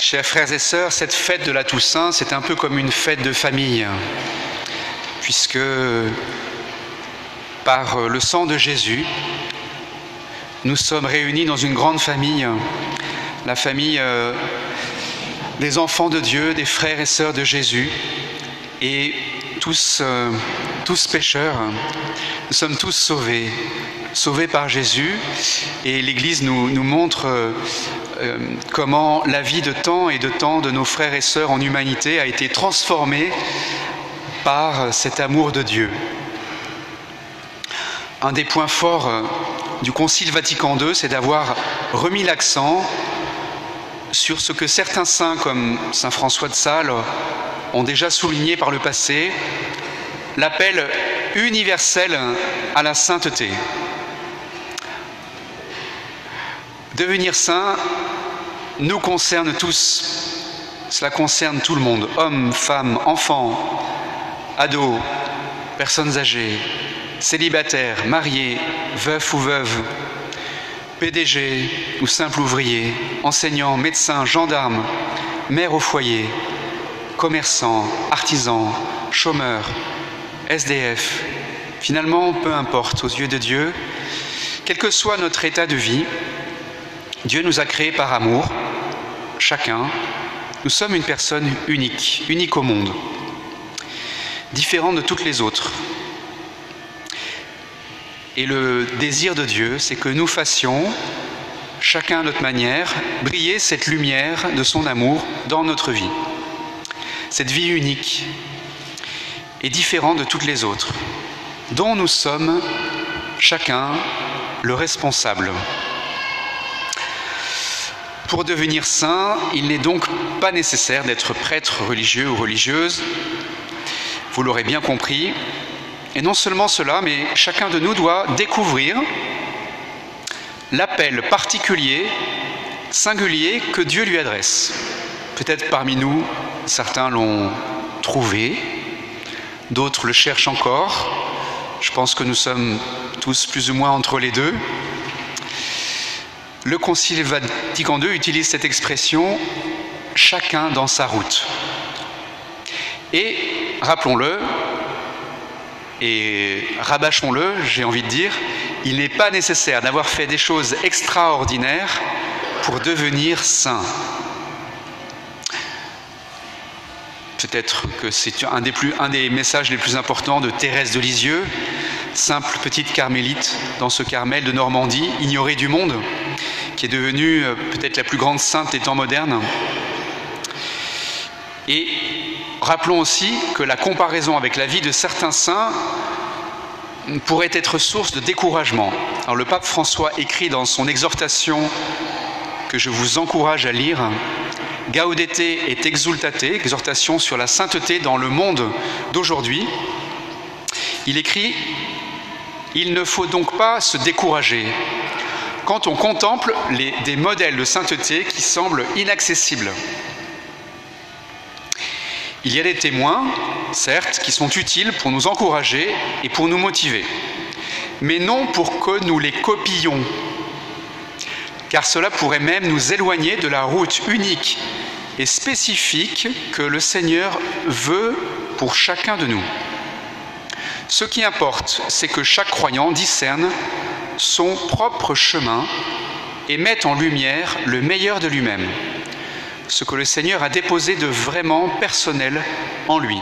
Chers frères et sœurs, cette fête de la Toussaint, c'est un peu comme une fête de famille, puisque par le sang de Jésus, nous sommes réunis dans une grande famille, la famille euh, des enfants de Dieu, des frères et sœurs de Jésus, et tous, euh, tous pécheurs, nous sommes tous sauvés, sauvés par Jésus, et l'Église nous, nous montre euh, comment la vie de temps et de temps de nos frères et sœurs en humanité a été transformée par cet amour de Dieu. Un des points forts euh, du Concile Vatican II, c'est d'avoir remis l'accent sur ce que certains saints comme Saint François de Sales ont déjà souligné par le passé, l'appel universel à la sainteté. Devenir saint nous concerne tous. Cela concerne tout le monde, hommes, femmes, enfants, ados, personnes âgées, célibataires, mariés, veufs ou veuves, PDG ou simple ouvrier, enseignants, médecins, gendarmes, mères au foyer, commerçants, artisans, chômeurs, SDF. Finalement, peu importe aux yeux de Dieu, quel que soit notre état de vie, Dieu nous a créés par amour, chacun. Nous sommes une personne unique, unique au monde, différente de toutes les autres. Et le désir de Dieu, c'est que nous fassions, chacun à notre manière, briller cette lumière de son amour dans notre vie. Cette vie unique et différente de toutes les autres, dont nous sommes chacun le responsable. Pour devenir saint, il n'est donc pas nécessaire d'être prêtre religieux ou religieuse. Vous l'aurez bien compris. Et non seulement cela, mais chacun de nous doit découvrir l'appel particulier, singulier que Dieu lui adresse. Peut-être parmi nous, certains l'ont trouvé, d'autres le cherchent encore. Je pense que nous sommes tous plus ou moins entre les deux. Le Concile Vatican II utilise cette expression chacun dans sa route. Et rappelons-le, et rabâchons-le, j'ai envie de dire, il n'est pas nécessaire d'avoir fait des choses extraordinaires pour devenir saint. Peut-être que c'est un un des messages les plus importants de Thérèse de Lisieux, simple petite carmélite dans ce Carmel de Normandie, ignorée du monde, qui est devenue euh, peut-être la plus grande sainte des temps modernes. Et rappelons aussi que la comparaison avec la vie de certains saints pourrait être source de découragement. Alors le pape François écrit dans son exhortation que je vous encourage à lire, Gaudete et exultate, exhortation sur la sainteté dans le monde d'aujourd'hui. Il écrit Il ne faut donc pas se décourager quand on contemple des modèles de sainteté qui semblent inaccessibles. Il y a des témoins, certes, qui sont utiles pour nous encourager et pour nous motiver, mais non pour que nous les copions, car cela pourrait même nous éloigner de la route unique et spécifique que le Seigneur veut pour chacun de nous. Ce qui importe, c'est que chaque croyant discerne son propre chemin et met en lumière le meilleur de lui-même, ce que le Seigneur a déposé de vraiment personnel en lui,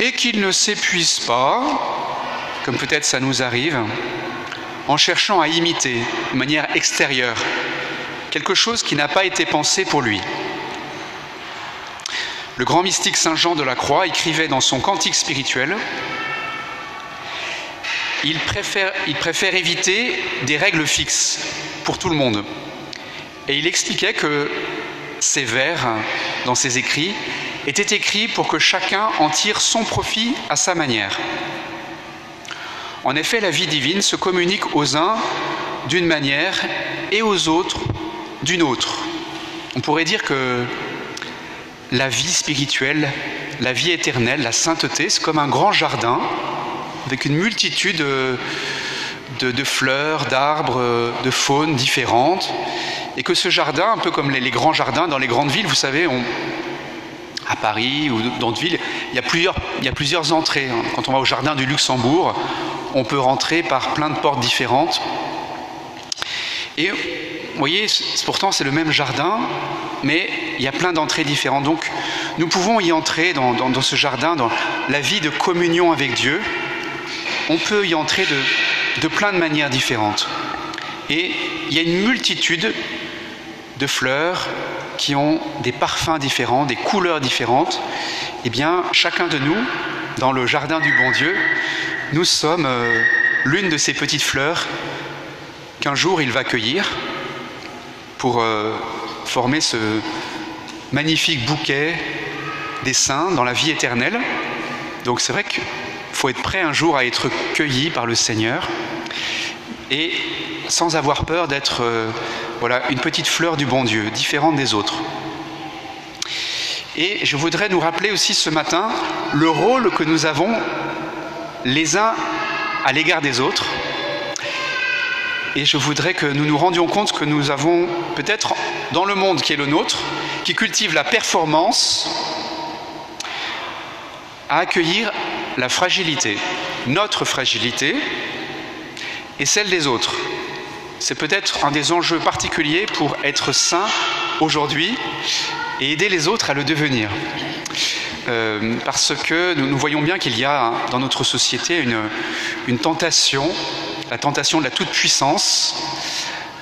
et qu'il ne s'épuise pas, comme peut-être ça nous arrive, en cherchant à imiter de manière extérieure quelque chose qui n'a pas été pensé pour lui. Le grand mystique Saint Jean de la Croix écrivait dans son cantique spirituel il préfère, éviter des règles fixes pour tout le monde. Et il expliquait que ces vers, dans ses écrits, étaient écrits pour que chacun en tire son profit à sa manière. En effet, la vie divine se communique aux uns d'une manière et aux autres d'une autre. On pourrait dire que la vie spirituelle, la vie éternelle, la sainteté, c'est comme un grand jardin avec une multitude de, de fleurs, d'arbres, de faunes différentes. et que ce jardin, un peu comme les, grands jardins dans les grandes villes, vous savez, à Paris ou dans d'autres villes, il y, a plusieurs, il y a plusieurs entrées. Hein. Quand on va au jardin du Luxembourg, on peut rentrer par plein de portes différentes. Et vous voyez, pourtant c'est le même jardin, mais il y a plein d'entrées différentes. Donc nous pouvons y entrer dans, ce jardin, dans la vie de communion avec Dieu. On peut y entrer de, plein de manières différentes. Et il y a une multitude de fleurs qui ont des parfums différents, des couleurs différentes. Eh bien, chacun de nous, dans le jardin du bon Dieu, nous sommes euh, l'une de ces petites fleurs qu'un jour il va cueillir pour euh, former ce magnifique bouquet des saints dans la vie éternelle. Donc c'est vrai qu'il faut être prêt un jour à être cueilli par le Seigneur et sans avoir peur d'être euh, voilà, une petite fleur du bon Dieu, différente des autres. Et je voudrais nous rappeler aussi ce matin le rôle que nous avons les uns à l'égard des autres et je voudrais que nous nous rendions compte que nous avons peut-être dans le monde qui est le nôtre, qui cultive la performance, à accueillir la fragilité, notre fragilité et celle des autres. C'est peut-être un des enjeux particuliers pour être saint aujourd'hui et aider les autres à le devenir. Euh, parce que nous, voyons bien qu'il y a dans notre société une, une tentation la tentation de la toute-puissance,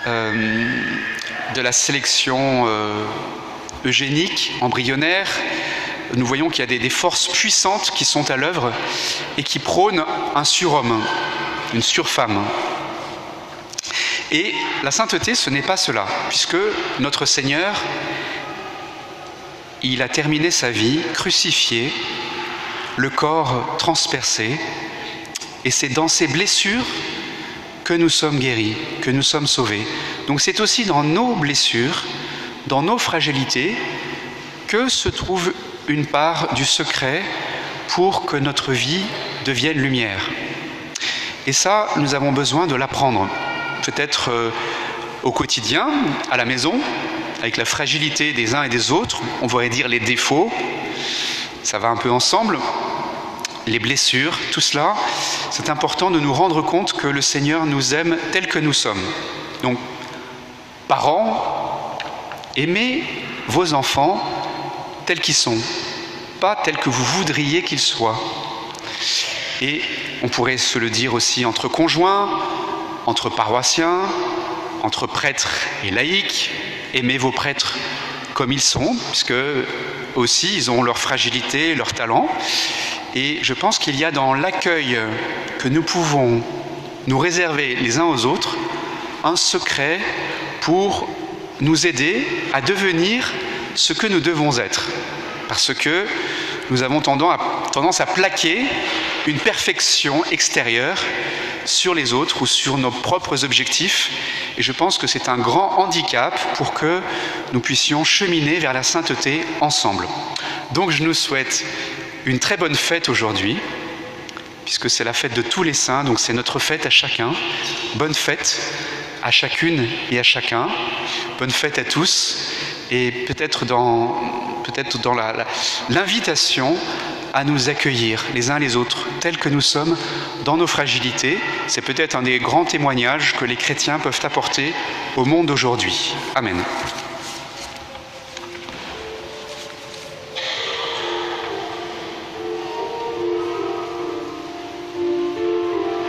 euh, de la sélection euh, eugénique, embryonnaire. Nous voyons qu'il y a des, forces puissantes qui sont à l'œuvre et qui prônent un surhomme, une surfemme. Et la sainteté, ce n'est pas cela, puisque notre Seigneur, il a terminé sa vie crucifié, le corps transpercé, et c'est dans ses blessures que nous sommes guéris, que nous sommes sauvés. Donc c'est aussi dans nos blessures, dans nos fragilités, que se trouve une part du secret pour que notre vie devienne lumière. Et ça, nous avons besoin de l'apprendre, peut-être euh, au quotidien, à la maison, avec la fragilité des uns et des autres, on pourrait dire les défauts, ça va un peu ensemble, les blessures, tout cela, c'est important de nous rendre compte que le Seigneur nous aime tel que nous sommes. Donc, parents, aimez vos enfants tels qu'ils sont, pas tels que vous voudriez qu'ils soient. Et on pourrait se le dire aussi entre conjoints, entre paroissiens, entre prêtres et laïcs. Aimez vos prêtres comme ils sont, puisque aussi ils ont leur fragilité, leur talent. Et je pense qu'il y a dans l'accueil que nous pouvons nous réserver les uns aux autres un secret pour nous aider à devenir ce que nous devons être. Parce que nous avons tendance à plaquer une perfection extérieure sur les autres ou sur nos propres objectifs. Et je pense que c'est un grand handicap pour que nous puissions cheminer vers la sainteté ensemble. Donc je nous souhaite une très bonne fête aujourd'hui, puisque c'est la fête de tous les saints, donc c'est notre fête à chacun. Bonne fête à chacune et à chacun. Bonne fête à tous. Et peut-être dans, peut-être dans l'invitation à nous accueillir les uns les autres, tels que nous sommes, dans nos fragilités. C'est peut-être un des grands témoignages que les chrétiens peuvent apporter au monde d'aujourd'hui. Amen.